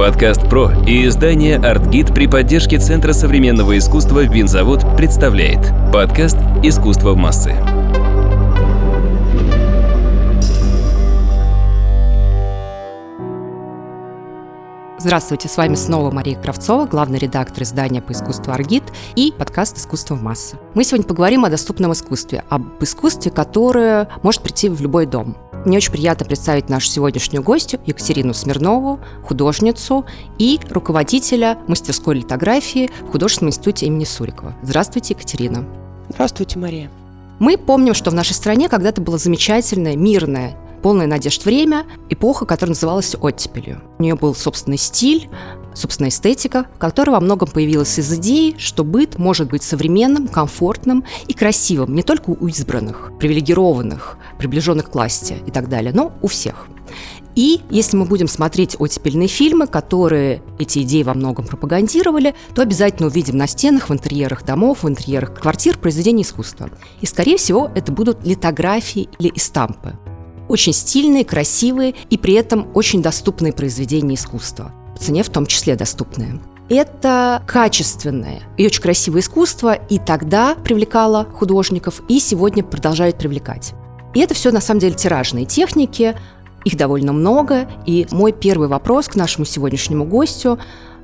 Подкаст «Про» и издание «Артгид» при поддержке Центра современного искусства «Винзавод» представляет подкаст «Искусство в массы». Здравствуйте, с вами снова Мария Кравцова, главный редактор издания по искусству «Аргит» и подкаст «Искусство в массы». Мы сегодня поговорим о доступном искусстве, об искусстве, которое может прийти в любой дом. Мне очень приятно представить нашу сегодняшнюю гостью Екатерину Смирнову, художницу и руководителя мастерской литографии в художественном институте имени Сурикова. Здравствуйте, Екатерина. Здравствуйте, Мария. Мы помним, что в нашей стране когда-то было замечательное, мирное, полное надежд время, эпоха, которая называлась оттепелью. У нее был собственный стиль, собственная эстетика, которая во многом появилась из идеи, что быт может быть современным, комфортным и красивым не только у избранных, привилегированных, приближенных к власти и так далее, но у всех. И если мы будем смотреть оттепельные фильмы, которые эти идеи во многом пропагандировали, то обязательно увидим на стенах, в интерьерах домов, в интерьерах квартир произведения искусства. И, скорее всего, это будут литографии или эстампы. Очень стильные, красивые и при этом очень доступные произведения искусства. По цене в том числе доступные. Это качественное и очень красивое искусство, и тогда привлекало художников, и сегодня продолжает привлекать. И это все на самом деле тиражные техники, их довольно много. И мой первый вопрос к нашему сегодняшнему гостю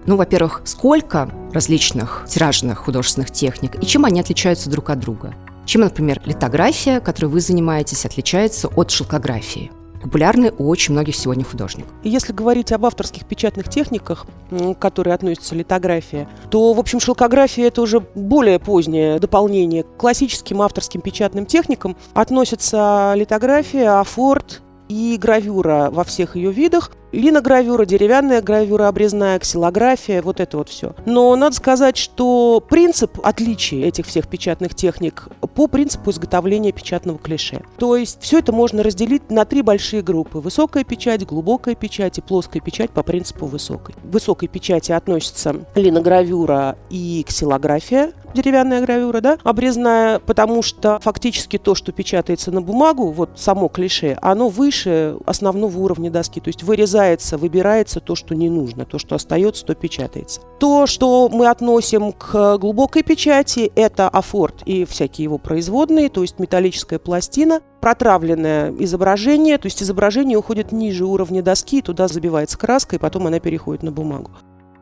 ну, во-первых, сколько различных тиражных художественных техник и чем они отличаются друг от друга? Чем, например, литография, которой вы занимаетесь, отличается от шелкографии? популярны у очень многих сегодня художников. Если говорить об авторских печатных техниках, к которой относится литография, то, в общем, шелкография – это уже более позднее дополнение. К классическим авторским печатным техникам относятся литография, афорт, и гравюра во всех ее видах. Линогравюра, деревянная гравюра, обрезная, ксилография, вот это вот все. Но надо сказать, что принцип отличия этих всех печатных техник по принципу изготовления печатного клише. То есть все это можно разделить на три большие группы. Высокая печать, глубокая печать и плоская печать по принципу высокой. К высокой печати относятся линогравюра и ксилография, деревянная гравюра, да, обрезная, потому что фактически то, что печатается на бумагу, вот само клише, оно выше основного уровня доски, то есть вырезается, выбирается то, что не нужно, то, что остается, то печатается. То, что мы относим к глубокой печати, это афорт и всякие его производные, то есть металлическая пластина, протравленное изображение, то есть изображение уходит ниже уровня доски, туда забивается краска, и потом она переходит на бумагу.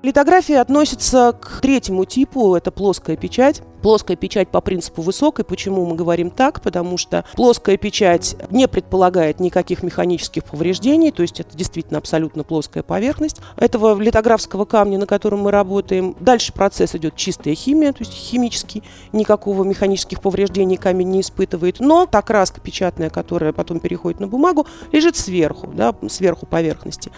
Литография относится к третьему типу, это плоская печать. Плоская печать по принципу высокой. Почему мы говорим так? Потому что плоская печать не предполагает никаких механических повреждений, то есть это действительно абсолютно плоская поверхность этого литографского камня, на котором мы работаем. Дальше процесс идет чистая химия, то есть химический, никакого механических повреждений камень не испытывает. Но та краска печатная, которая потом переходит на бумагу, лежит сверху, да, сверху поверхности.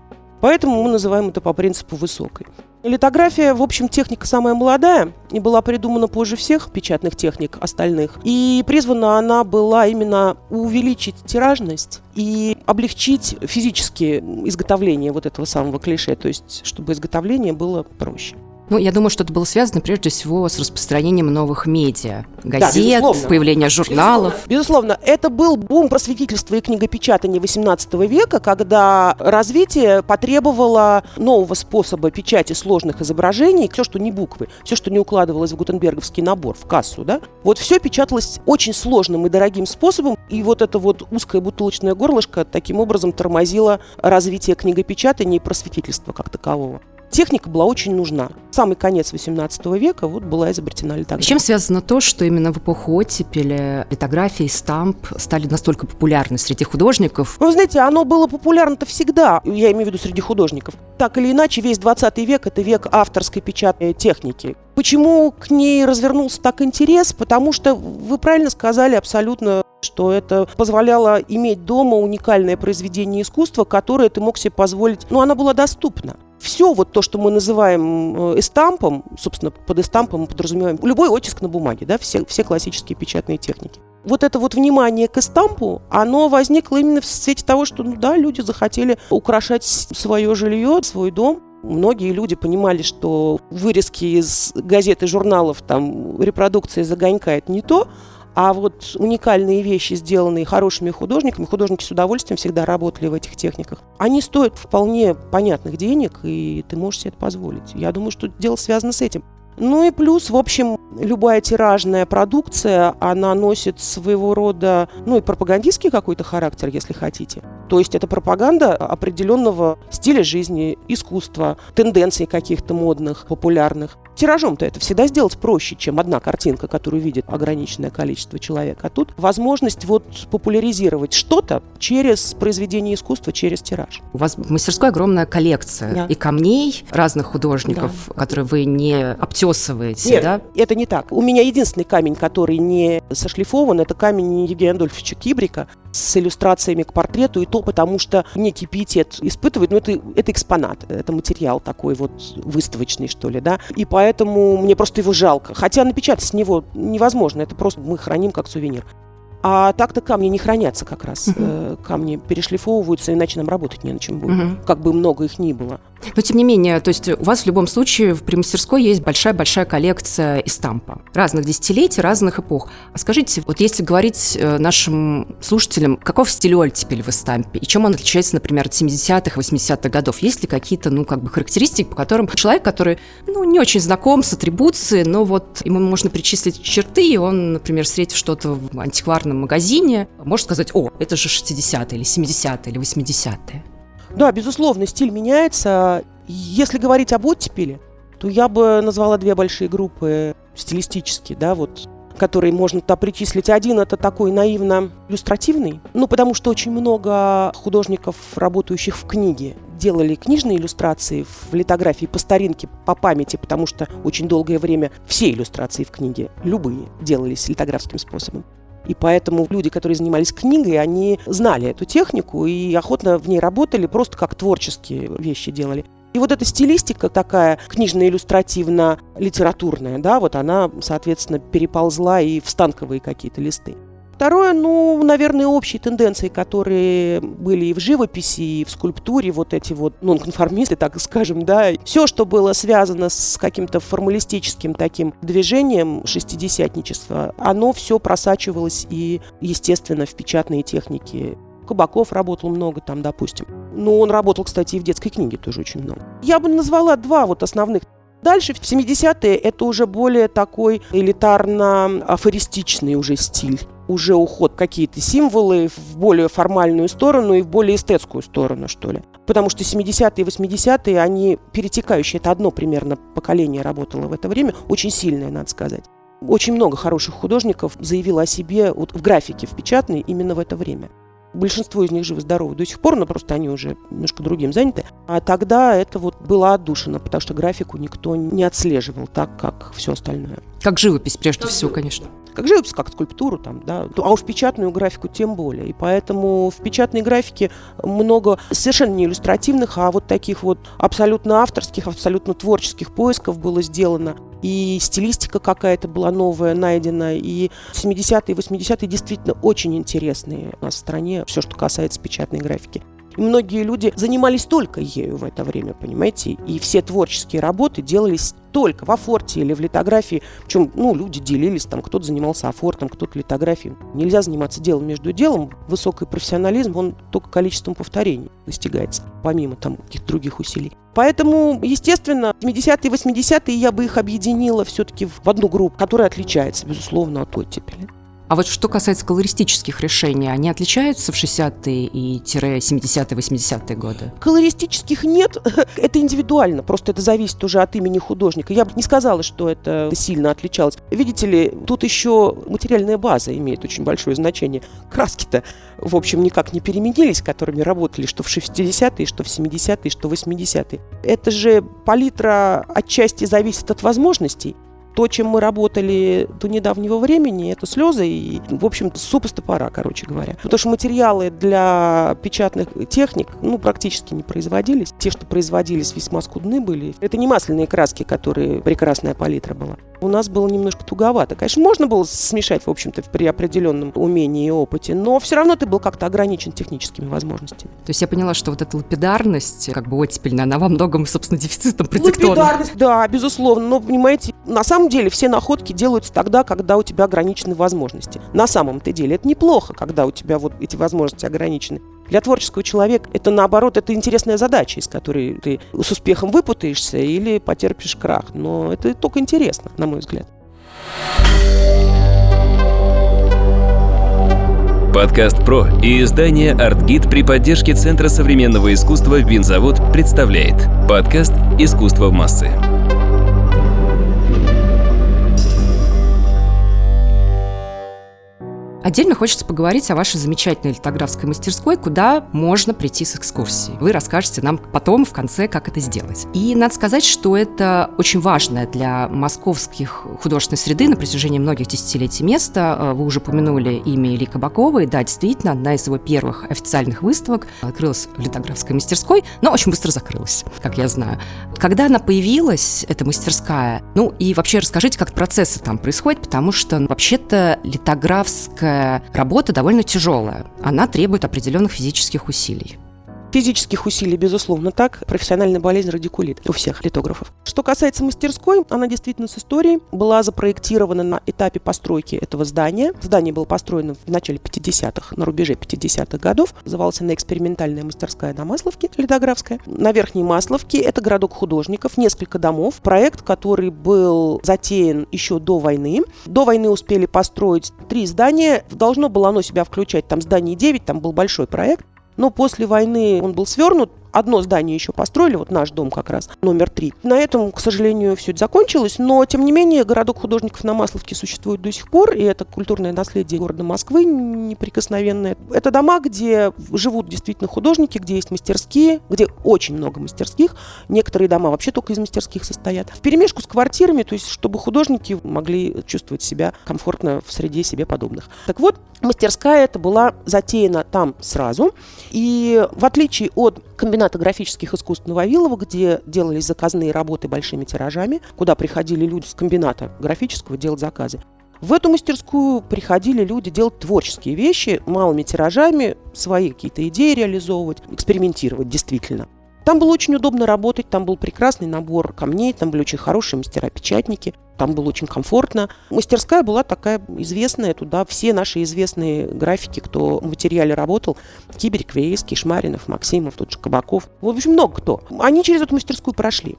Поэтому мы называем это по принципу высокой. Литография, в общем, техника самая молодая и была придумана позже всех печатных техник остальных. И призвана она была именно увеличить тиражность и облегчить физически изготовление вот этого самого клише, то есть чтобы изготовление было проще. Ну, я думаю, что это было связано прежде всего с распространением новых медиа, газет, да, появления журналов. Безусловно. безусловно, это был бум просветительства и книгопечатания XVIII века, когда развитие потребовало нового способа печати сложных изображений, все, что не буквы, все, что не укладывалось в гутенберговский набор, в кассу, да, вот все печаталось очень сложным и дорогим способом, и вот это вот узкое бутылочное горлышко таким образом тормозило развитие книгопечатания и просветительства как такового техника была очень нужна. Самый конец 18 века вот была изобретена литография. С чем связано то, что именно в эпоху оттепели литография и стамп стали настолько популярны среди художников? Ну, знаете, оно было популярно-то всегда, я имею в виду среди художников. Так или иначе, весь 20 век – это век авторской печатной техники. Почему к ней развернулся так интерес? Потому что вы правильно сказали абсолютно что это позволяло иметь дома уникальное произведение искусства, которое ты мог себе позволить, ну, оно было доступно все вот то, что мы называем э, эстампом, собственно, под эстампом мы подразумеваем любой оттиск на бумаге, да, все, все классические печатные техники. Вот это вот внимание к эстампу, оно возникло именно в свете того, что, ну да, люди захотели украшать свое жилье, свой дом. Многие люди понимали, что вырезки из газет и журналов, там, репродукции из огонька – это не то, А вот уникальные вещи, сделанные хорошими художниками, художники с удовольствием всегда работали в этих техниках, они стоят вполне понятных денег, и ты можешь себе это позволить. Я думаю, что дело связано с этим. Ну и плюс, в общем, любая тиражная продукция, она носит своего рода, ну и пропагандистский какой-то характер, если хотите. То есть это пропаганда определенного стиля жизни, искусства, тенденций каких-то модных, популярных. Тиражом-то это всегда сделать проще, чем одна картинка, которую видит ограниченное количество человек. А тут возможность вот популяризировать что-то через произведение искусства, через тираж. У вас в мастерской огромная коллекция да. и камней разных художников, да. которые вы не обтесываете, Нет, да? это не так. У меня единственный камень, который не сошлифован, это камень Евгения Адольфовича Кибрика с иллюстрациями к портрету, и то потому, что некий пиетет испытывает, ну, это, это экспонат, это материал такой вот выставочный, что ли, да, и поэтому поэтому мне просто его жалко. Хотя напечатать с него невозможно, это просто мы храним как сувенир. А так-то камни не хранятся как раз. Uh-huh. Камни перешлифовываются, иначе нам работать не на чем будет. Uh-huh. Как бы много их ни было. Но тем не менее, то есть у вас в любом случае в примастерской есть большая-большая коллекция эстампа. Разных десятилетий, разных эпох. А скажите, вот если говорить э, нашим слушателям, каков стиль оттепель в эстампе? И чем он отличается, например, от 70-х, 80-х годов? Есть ли какие-то, ну, как бы характеристики, по которым человек, который, ну, не очень знаком с атрибуцией, но вот ему можно причислить черты, и он, например, встретив что-то в антикварном магазине, может сказать, о, это же 60-е или 70-е или 80-е. Да, безусловно, стиль меняется. Если говорить об оттепели, то я бы назвала две большие группы стилистические, да, вот которые можно туда причислить. Один это такой наивно-иллюстративный, ну, потому что очень много художников, работающих в книге, делали книжные иллюстрации в литографии по старинке, по памяти, потому что очень долгое время все иллюстрации в книге, любые, делались литографским способом. И поэтому люди, которые занимались книгой, они знали эту технику и охотно в ней работали, просто как творческие вещи делали. И вот эта стилистика такая книжно-иллюстративно-литературная, да, вот она, соответственно, переползла и в станковые какие-то листы. Второе, ну, наверное, общие тенденции, которые были и в живописи, и в скульптуре, вот эти вот нонконформисты, так скажем, да, все, что было связано с каким-то формалистическим таким движением шестидесятничества, оно все просачивалось и, естественно, в печатные техники Кабаков работал много там, допустим. Но он работал, кстати, и в детской книге тоже очень много. Я бы назвала два вот основных. Дальше, в 70-е, это уже более такой элитарно-афористичный уже стиль уже уход какие-то символы в более формальную сторону и в более эстетскую сторону, что ли. Потому что 70-е и 80-е, они перетекающие. Это одно примерно поколение работало в это время, очень сильное, надо сказать. Очень много хороших художников заявило о себе вот в графике, в печатной именно в это время. Большинство из них живы-здоровы до сих пор, но просто они уже немножко другим заняты. А тогда это вот было отдушено, потому что графику никто не отслеживал так, как все остальное. Как живопись, прежде всего, конечно как живопись, как скульптуру, там, да, а уж печатную графику тем более. И поэтому в печатной графике много совершенно не иллюстративных, а вот таких вот абсолютно авторских, абсолютно творческих поисков было сделано. И стилистика какая-то была новая найдена. И 70-е и 80-е действительно очень интересные у нас в стране, все, что касается печатной графики. И многие люди занимались только ею в это время, понимаете? И все творческие работы делались только в афорте или в литографии. Причем, ну, люди делились, там, кто-то занимался афортом, кто-то литографией. Нельзя заниматься делом между делом. Высокий профессионализм, он только количеством повторений достигается, помимо там каких-то других усилий. Поэтому, естественно, 70-е, 80-е я бы их объединила все-таки в одну группу, которая отличается, безусловно, от оттепели. А вот что касается колористических решений, они отличаются в 60-е и 70-е, 80-е годы? Колористических нет. Это индивидуально. Просто это зависит уже от имени художника. Я бы не сказала, что это сильно отличалось. Видите ли, тут еще материальная база имеет очень большое значение. Краски-то, в общем, никак не переменились, которыми работали что в 60-е, что в 70-е, что в 80-е. Это же палитра отчасти зависит от возможностей то, чем мы работали до недавнего времени, это слезы и, в общем, суп из топора, короче говоря. Потому что материалы для печатных техник, ну, практически не производились. Те, что производились, весьма скудны были. Это не масляные краски, которые прекрасная палитра была. У нас было немножко туговато. Конечно, можно было смешать, в общем-то, при определенном умении и опыте, но все равно ты был как-то ограничен техническими возможностями. То есть я поняла, что вот эта лапидарность, как бы оттепельная, она во многом, собственно, дефицитом продиктована. Лапидарность, да, безусловно. Но, понимаете, На самом деле все находки делаются тогда, когда у тебя ограничены возможности. На самом-то деле это неплохо, когда у тебя вот эти возможности ограничены. Для творческого человека это наоборот, это интересная задача, из которой ты с успехом выпутаешься или потерпишь крах. Но это только интересно, на мой взгляд. Подкаст «Про» и издание «Артгид» при поддержке Центра современного искусства «Винзавод» представляет подкаст «Искусство в массы». Отдельно хочется поговорить о вашей замечательной литографской мастерской, куда можно прийти с экскурсией. Вы расскажете нам потом, в конце, как это сделать. И надо сказать, что это очень важное для московских художественной среды на протяжении многих десятилетий место. Э, вы уже упомянули имя Ильи Кабаковой. Да, действительно, одна из его первых официальных выставок открылась в литографской мастерской, но очень быстро закрылась, как я знаю. Когда она появилась, эта мастерская, ну и вообще расскажите, как процессы там происходят, потому что ну, вообще-то литографская работа довольно тяжелая. Она требует определенных физических усилий. Физических усилий, безусловно, так. Профессиональная болезнь радикулит у всех литографов. Что касается мастерской, она действительно с историей. Была запроектирована на этапе постройки этого здания. Здание было построено в начале 50-х, на рубеже 50-х годов. Называлась она экспериментальная мастерская на Масловке, литографская. На Верхней Масловке это городок художников, несколько домов. Проект, который был затеян еще до войны. До войны успели построить три здания. Должно было оно себя включать, там здание 9, там был большой проект. Но после войны он был свернут, одно здание еще построили, вот наш дом как раз, номер три. На этом, к сожалению, все это закончилось, но, тем не менее, городок художников на Масловке существует до сих пор, и это культурное наследие города Москвы неприкосновенное. Это дома, где живут действительно художники, где есть мастерские, где очень много мастерских. Некоторые дома вообще только из мастерских состоят. В перемешку с квартирами, то есть чтобы художники могли чувствовать себя комфортно в среде себе подобных. Так вот, мастерская эта была затеяна там сразу, и в отличие от комбината графических искусств Нововилова, где делались заказные работы большими тиражами, куда приходили люди с комбината графического делать заказы. В эту мастерскую приходили люди делать творческие вещи, малыми тиражами, свои какие-то идеи реализовывать, экспериментировать действительно. Там было очень удобно работать, там был прекрасный набор камней, там были очень хорошие мастера-печатники, там было очень комфортно. Мастерская была такая известная, туда все наши известные графики, кто в материале работал, Киберик, Верейский, Шмаринов, Максимов, тот же Кабаков, в общем, много кто. Они через эту мастерскую прошли.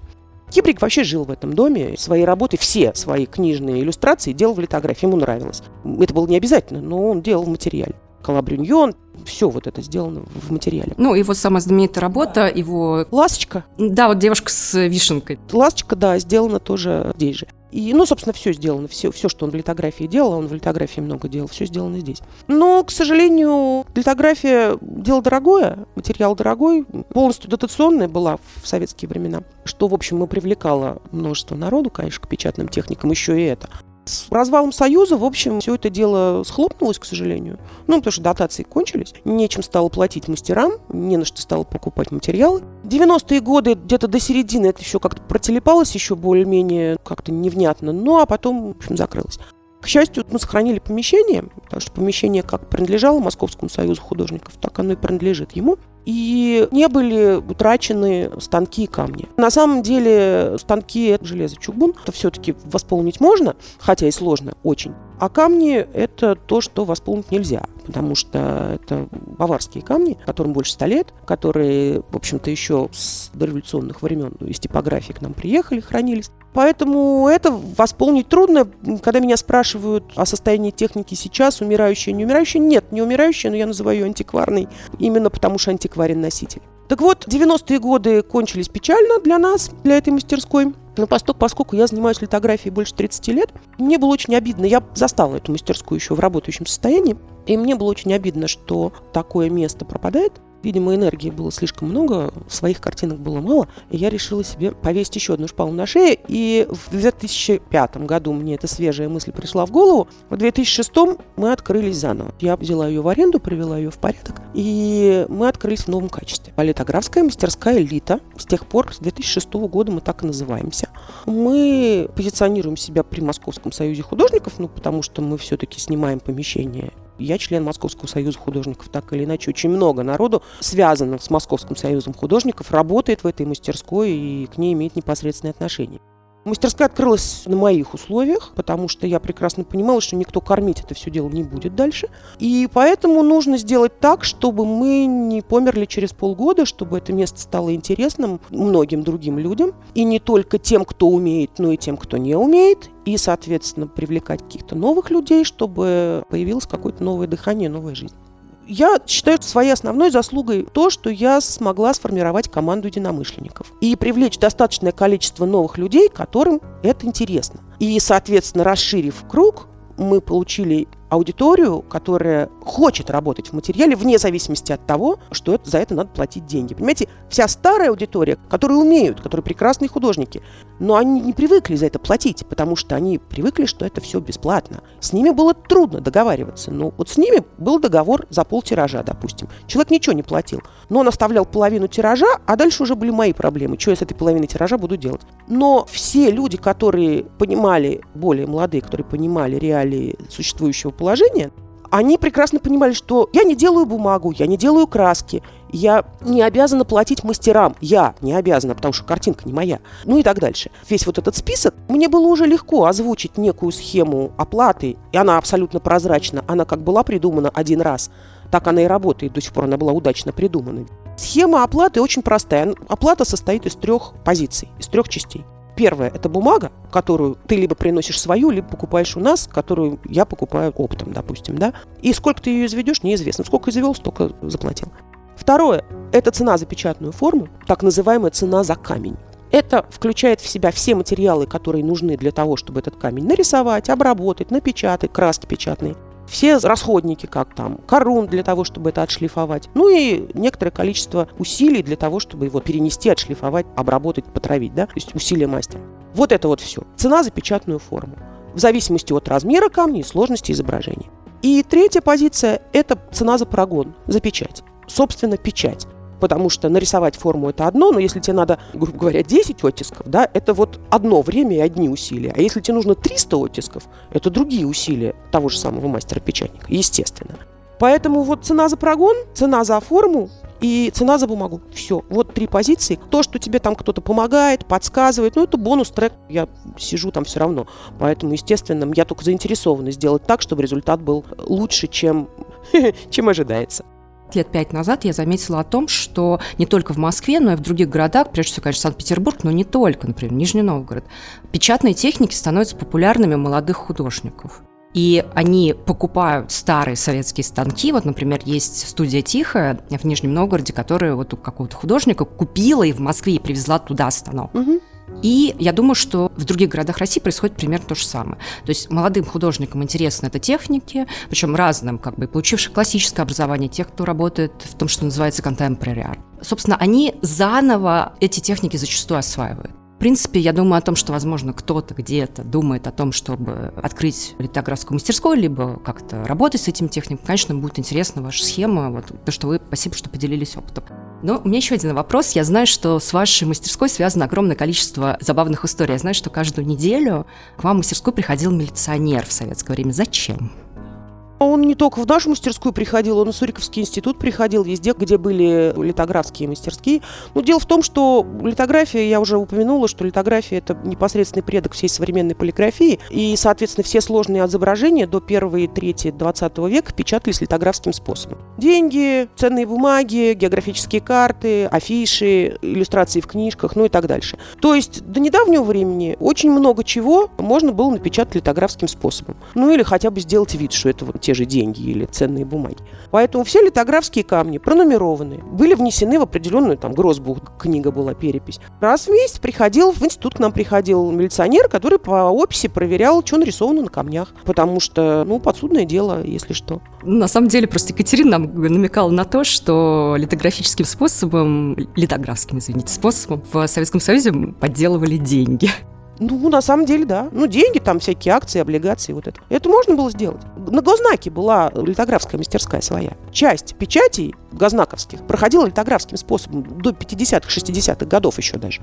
Кибрик вообще жил в этом доме. Свои работы, все свои книжные иллюстрации делал в литографии. Ему нравилось. Это было не обязательно, но он делал в материале. Калабрюньон, все вот это сделано в материале. Ну, его самая знаменитая работа, его... Ласточка. Да, вот девушка с вишенкой. Ласточка, да, сделана тоже здесь же. И, ну, собственно, все сделано, все, все, что он в литографии делал, он в литографии много делал, все сделано здесь. Но, к сожалению, литография дело дорогое, материал дорогой, полностью дотационная была в советские времена, что, в общем, и привлекало множество народу, конечно, к печатным техникам, еще и это. С развалом Союза, в общем, все это дело схлопнулось, к сожалению. Ну, потому что дотации кончились. Нечем стало платить мастерам, не на что стало покупать материалы. 90-е годы, где-то до середины, это еще как-то протелепалось еще более-менее как-то невнятно. Ну, а потом, в общем, закрылось. К счастью, мы сохранили помещение, потому что помещение как принадлежало Московскому союзу художников, так оно и принадлежит ему и не были утрачены станки и камни. На самом деле станки – железо чугун, это все-таки восполнить можно, хотя и сложно очень. А камни – это то, что восполнить нельзя, потому что это баварские камни, которым больше ста лет, которые, в общем-то, еще с дореволюционных времен из типографии к нам приехали, хранились. Поэтому это восполнить трудно. Когда меня спрашивают о состоянии техники сейчас, умирающая, не умирающая, нет, не умирающая, но я называю ее антикварной, именно потому что антикварен носитель. Так вот, 90-е годы кончились печально для нас, для этой мастерской. Но поскольку, поскольку я занимаюсь литографией больше 30 лет, мне было очень обидно. Я застала эту мастерскую еще в работающем состоянии. И мне было очень обидно, что такое место пропадает. Видимо, энергии было слишком много, своих картинок было мало, и я решила себе повесить еще одну шпалу на шею. И в 2005 году мне эта свежая мысль пришла в голову. В 2006 мы открылись заново. Я взяла ее в аренду, привела ее в порядок, и мы открылись в новом качестве. Политографская мастерская «Элита». С тех пор, с 2006 года мы так и называемся. Мы позиционируем себя при Московском союзе художников, ну, потому что мы все-таки снимаем помещение я член Московского союза художников, так или иначе. Очень много народу, связанных с Московским союзом художников, работает в этой мастерской и к ней имеет непосредственное отношение. Мастерская открылась на моих условиях, потому что я прекрасно понимала, что никто кормить это все дело не будет дальше. И поэтому нужно сделать так, чтобы мы не померли через полгода, чтобы это место стало интересным многим другим людям. И не только тем, кто умеет, но и тем, кто не умеет. И, соответственно, привлекать каких-то новых людей, чтобы появилось какое-то новое дыхание, новая жизнь. Я считаю своей основной заслугой то, что я смогла сформировать команду единомышленников и привлечь достаточное количество новых людей, которым это интересно. И, соответственно, расширив круг, мы получили аудиторию, которая хочет работать в материале вне зависимости от того, что это, за это надо платить деньги. Понимаете, вся старая аудитория, которые умеют, которые прекрасные художники, но они не привыкли за это платить, потому что они привыкли, что это все бесплатно. С ними было трудно договариваться. Ну, вот с ними был договор за пол тиража, допустим. Человек ничего не платил, но он оставлял половину тиража, а дальше уже были мои проблемы. Что я с этой половиной тиража буду делать? Но все люди, которые понимали, более молодые, которые понимали реалии существующего положения, они прекрасно понимали, что я не делаю бумагу, я не делаю краски, я не обязана платить мастерам, я не обязана, потому что картинка не моя, ну и так дальше. Весь вот этот список, мне было уже легко озвучить некую схему оплаты, и она абсолютно прозрачна, она как была придумана один раз, так она и работает, до сих пор она была удачно придумана. Схема оплаты очень простая. Оплата состоит из трех позиций, из трех частей. Первое – это бумага, которую ты либо приносишь свою, либо покупаешь у нас, которую я покупаю оптом, допустим, да. И сколько ты ее изведешь, неизвестно. Сколько извел, столько заплатил. Второе – это цена за печатную форму, так называемая цена за камень. Это включает в себя все материалы, которые нужны для того, чтобы этот камень нарисовать, обработать, напечатать, краски печатные все расходники, как там корун для того, чтобы это отшлифовать, ну и некоторое количество усилий для того, чтобы его перенести, отшлифовать, обработать, потравить, да, то есть усилия мастера. Вот это вот все. Цена за печатную форму. В зависимости от размера камня и сложности изображения. И третья позиция – это цена за прогон, за печать. Собственно, печать потому что нарисовать форму это одно, но если тебе надо, грубо говоря, 10 оттисков, да, это вот одно время и одни усилия. А если тебе нужно 300 оттисков, это другие усилия того же самого мастера-печатника, естественно. Поэтому вот цена за прогон, цена за форму и цена за бумагу. Все. Вот три позиции. То, что тебе там кто-то помогает, подсказывает, ну, это бонус-трек. Я сижу там все равно. Поэтому, естественно, я только заинтересована сделать так, чтобы результат был лучше, чем, чем ожидается лет пять назад я заметила о том, что не только в Москве, но и в других городах, прежде всего, конечно, Санкт-Петербург, но не только, например, Нижний Новгород, печатные техники становятся популярными у молодых художников. И они покупают старые советские станки. Вот, например, есть студия «Тихая» в Нижнем Новгороде, которая вот у какого-то художника купила и в Москве и привезла туда станок. Угу. И я думаю, что в других городах России происходит примерно то же самое. То есть молодым художникам интересны это техники, причем разным, как бы получивших классическое образование, тех, кто работает в том, что называется contemporary art. Собственно, они заново эти техники зачастую осваивают. В принципе, я думаю о том, что, возможно, кто-то где-то думает о том, чтобы открыть литографскую мастерскую, либо как-то работать с этим техником. Конечно, будет интересна ваша схема, вот, то, что вы, спасибо, что поделились опытом. Но у меня еще один вопрос. Я знаю, что с вашей мастерской связано огромное количество забавных историй. Я знаю, что каждую неделю к вам в мастерскую приходил милиционер в советское время. Зачем? Он не только в нашу мастерскую приходил, он и Суриковский институт приходил, везде, где были литографские мастерские. Но дело в том, что литография, я уже упомянула, что литография – это непосредственный предок всей современной полиграфии, и, соответственно, все сложные изображения до первой трети 20 века печатались литографским способом. Деньги, ценные бумаги, географические карты, афиши, иллюстрации в книжках, ну и так дальше. То есть до недавнего времени очень много чего можно было напечатать литографским способом. Ну или хотя бы сделать вид, что это вот те же деньги или ценные бумаги. Поэтому все литографские камни пронумерованные, были внесены в определенную там грозбух, книга была, перепись. Раз в месяц приходил, в институт к нам приходил милиционер, который по описи проверял, что нарисовано на камнях. Потому что, ну, подсудное дело, если что. На самом деле, просто Екатерина нам намекала на то, что литографическим способом, литографским, извините, способом в Советском Союзе подделывали деньги. Ну, на самом деле, да. Ну, деньги, там всякие акции, облигации, вот это. Это можно было сделать. На Гознаке была литографская мастерская своя. Часть печатей газнаковских проходила литографским способом до 50-х, 60-х годов еще даже.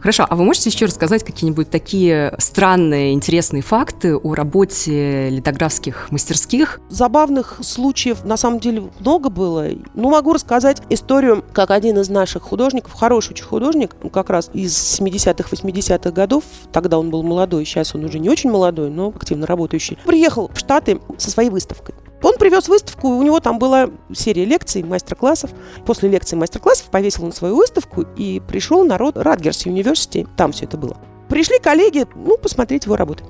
Хорошо, а вы можете еще рассказать какие-нибудь такие странные, интересные факты о работе литографских мастерских? Забавных случаев на самом деле много было. Ну, могу рассказать историю, как один из наших художников, хороший очень художник, как раз из 70-х, 80-х годов, тогда он был молодой, сейчас он уже не очень молодой, но активно работающий, приехал в Штаты со своей выставкой. Он привез выставку, у него там была серия лекций, мастер-классов. После лекции мастер-классов повесил он свою выставку и пришел народ Радгерс Университи, там все это было. Пришли коллеги, ну, посмотреть его работы.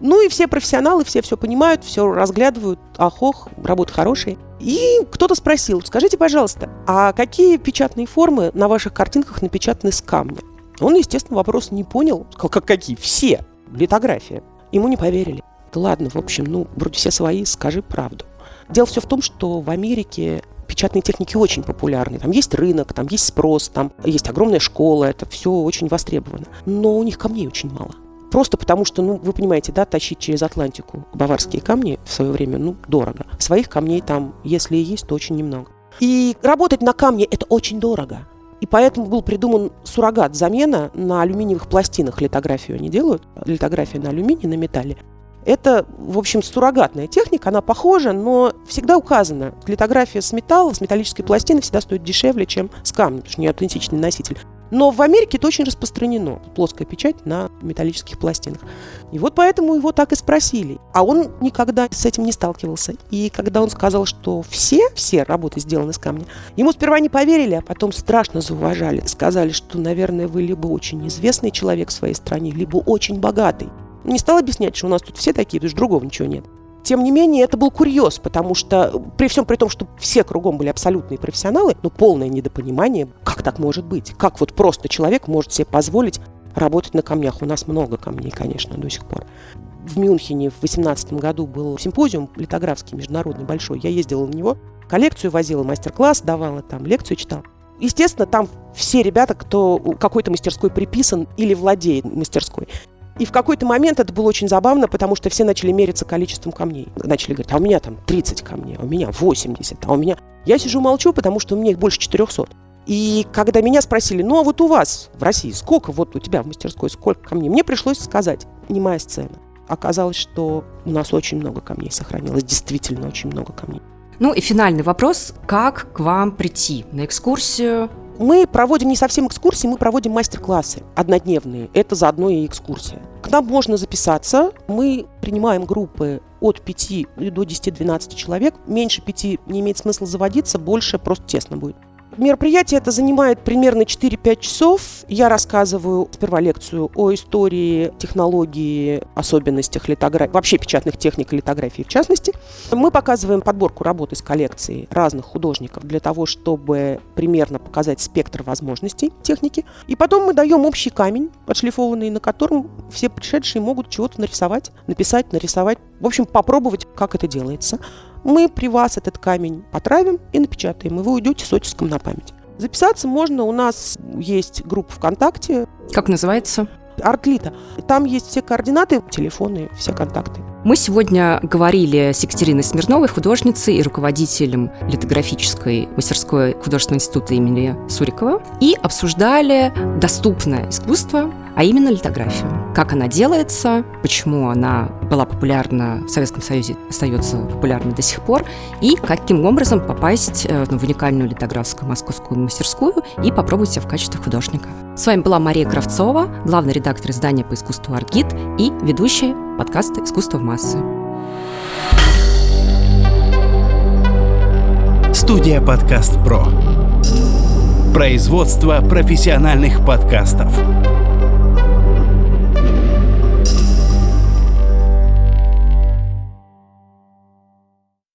Ну и все профессионалы, все все понимают, все разглядывают, ахох, работы хорошие. И кто-то спросил, скажите, пожалуйста, а какие печатные формы на ваших картинках напечатаны с камня? Он, естественно, вопрос не понял. Сказал, как какие? Все. Литография. Ему не поверили. Да ладно, в общем, ну, вроде все свои, скажи правду. Дело все в том, что в Америке печатные техники очень популярны. Там есть рынок, там есть спрос, там есть огромная школа, это все очень востребовано. Но у них камней очень мало. Просто потому что, ну, вы понимаете, да, тащить через Атлантику баварские камни в свое время, ну, дорого. Своих камней там, если и есть, то очень немного. И работать на камне – это очень дорого. И поэтому был придуман суррогат, замена на алюминиевых пластинах. Литографию они делают, литография на алюминии, на металле. Это, в общем, суррогатная техника, она похожа, но всегда указано, литография с металла, с металлической пластины всегда стоит дешевле, чем с камня, потому что не аутентичный носитель. Но в Америке это очень распространено, плоская печать на металлических пластинах. И вот поэтому его так и спросили. А он никогда с этим не сталкивался. И когда он сказал, что все, все работы сделаны из камня, ему сперва не поверили, а потом страшно зауважали. Сказали, что, наверное, вы либо очень известный человек в своей стране, либо очень богатый. Не стал объяснять, что у нас тут все такие, потому что другого ничего нет. Тем не менее, это был курьез, потому что при всем при том, что все кругом были абсолютные профессионалы, но полное недопонимание, как так может быть? Как вот просто человек может себе позволить работать на камнях? У нас много камней, конечно, до сих пор. В Мюнхене в 2018 году был симпозиум литографский, международный, большой. Я ездила на него, коллекцию возила, мастер-класс давала, там лекцию читала. Естественно, там все ребята, кто какой-то мастерской приписан или владеет мастерской. И в какой-то момент это было очень забавно, потому что все начали мериться количеством камней. Начали говорить, а у меня там 30 камней, а у меня 80, а у меня... Я сижу молчу, потому что у меня их больше 400. И когда меня спросили, ну а вот у вас в России сколько, вот у тебя в мастерской сколько камней, мне пришлось сказать, немая сцена. Оказалось, что у нас очень много камней сохранилось, действительно очень много камней. Ну и финальный вопрос, как к вам прийти на экскурсию, мы проводим не совсем экскурсии, мы проводим мастер-классы однодневные. Это заодно и экскурсия. К нам можно записаться. Мы принимаем группы от 5 до 10-12 человек. Меньше 5 не имеет смысла заводиться, больше просто тесно будет. Мероприятие это занимает примерно 4-5 часов. Я рассказываю сперва лекцию о истории, технологии, особенностях литографии, вообще печатных техник литографии в частности. Мы показываем подборку работ из коллекции разных художников для того, чтобы примерно показать спектр возможностей техники. И потом мы даем общий камень, отшлифованный, на котором все пришедшие могут чего-то нарисовать, написать, нарисовать. В общем, попробовать, как это делается мы при вас этот камень потравим и напечатаем, и вы уйдете с оттиском на память. Записаться можно, у нас есть группа ВКонтакте. Как называется? Артлита. Там есть все координаты, телефоны, все контакты. Мы сегодня говорили с Екатериной Смирновой, художницей и руководителем литографической мастерской художественного института имени Сурикова, и обсуждали доступное искусство, а именно литографию. Как она делается, почему она была популярна в Советском Союзе, остается популярной до сих пор, и каким образом попасть э, в уникальную литографскую московскую мастерскую и попробовать себя в качестве художника. С вами была Мария Кравцова, главный редактор издания по искусству «Аргид» и ведущая подкаста «Искусство в массы». Студия «Подкаст Про». Производство профессиональных подкастов.